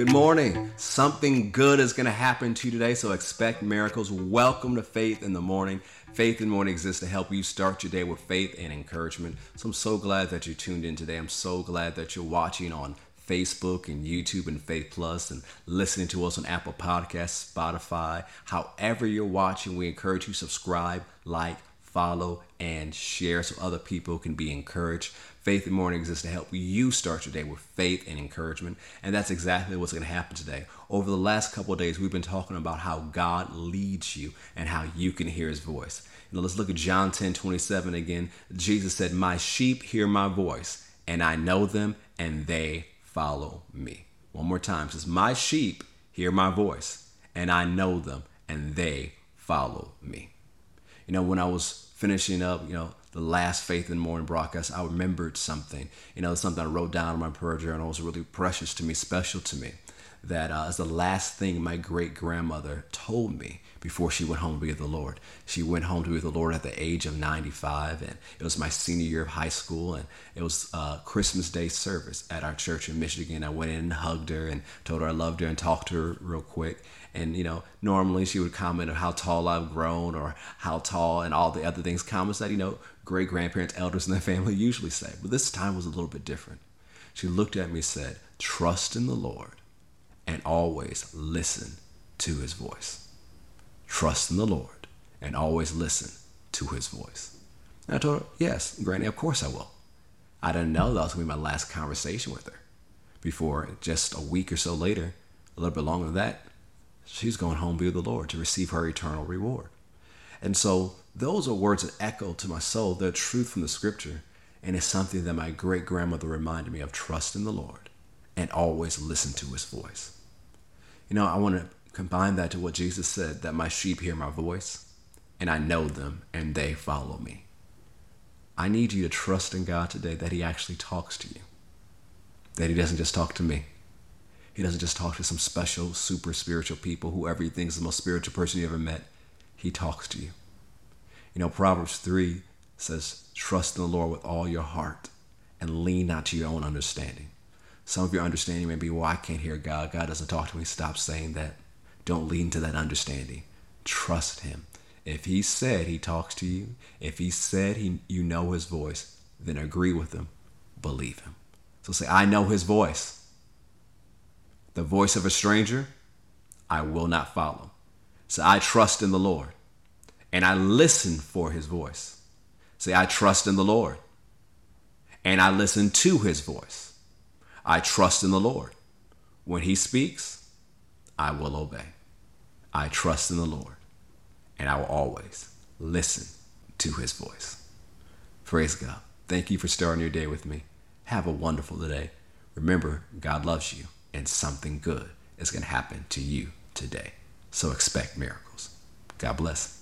Good morning. Something good is going to happen to you today, so expect miracles. Welcome to Faith in the Morning. Faith in the Morning exists to help you start your day with faith and encouragement. So I'm so glad that you tuned in today. I'm so glad that you're watching on Facebook and YouTube and Faith Plus and listening to us on Apple Podcasts, Spotify. However you're watching, we encourage you to subscribe, like, follow, and share so other people can be encouraged. Faith in Morning exists to help you start your day with faith and encouragement. And that's exactly what's going to happen today. Over the last couple of days, we've been talking about how God leads you and how you can hear his voice. Know, let's look at John 10 27 again. Jesus said, My sheep hear my voice, and I know them, and they follow me. One more time. It says, My sheep hear my voice, and I know them, and they follow me. You know, when I was finishing up, you know, the last Faith in Morning broadcast, I remembered something. You know, something I wrote down in my prayer journal It was really precious to me, special to me. That uh, is the last thing my great grandmother told me before she went home to be with the Lord. She went home to be with the Lord at the age of 95, and it was my senior year of high school, and it was uh, Christmas Day service at our church in Michigan. I went in and hugged her and told her I loved her and talked to her real quick. And you know, normally she would comment on how tall I've grown or how tall and all the other things, comments that you know great grandparents, elders in the family usually say. But this time was a little bit different. She looked at me and said, "Trust in the Lord, and always listen to His voice." Trust in the Lord and always listen to His voice. And I told her, "Yes, Granny, of course I will." I didn't know that was going to be my last conversation with her. Before just a week or so later, a little bit longer than that, she's going home to be with the Lord to receive her eternal reward. And so those are words that echo to my soul. They're truth from the scripture. And it's something that my great grandmother reminded me of trust in the Lord and always listen to his voice. You know, I want to combine that to what Jesus said that my sheep hear my voice and I know them and they follow me. I need you to trust in God today that he actually talks to you, that he doesn't just talk to me. He doesn't just talk to some special, super spiritual people, whoever you think is the most spiritual person you ever met. He talks to you. You know, Proverbs 3 says, Trust in the Lord with all your heart and lean not to your own understanding. Some of your understanding may be, well, I can't hear God. God doesn't talk to me. Stop saying that. Don't lean to that understanding. Trust Him. If He said He talks to you, if He said he, you know His voice, then agree with Him. Believe Him. So say, I know His voice. The voice of a stranger, I will not follow. So I trust in the Lord and I listen for his voice. Say, I trust in the Lord and I listen to his voice. I trust in the Lord. When he speaks, I will obey. I trust in the Lord and I will always listen to his voice. Praise God. Thank you for starting your day with me. Have a wonderful day. Remember, God loves you and something good is going to happen to you today. So expect miracles. God bless.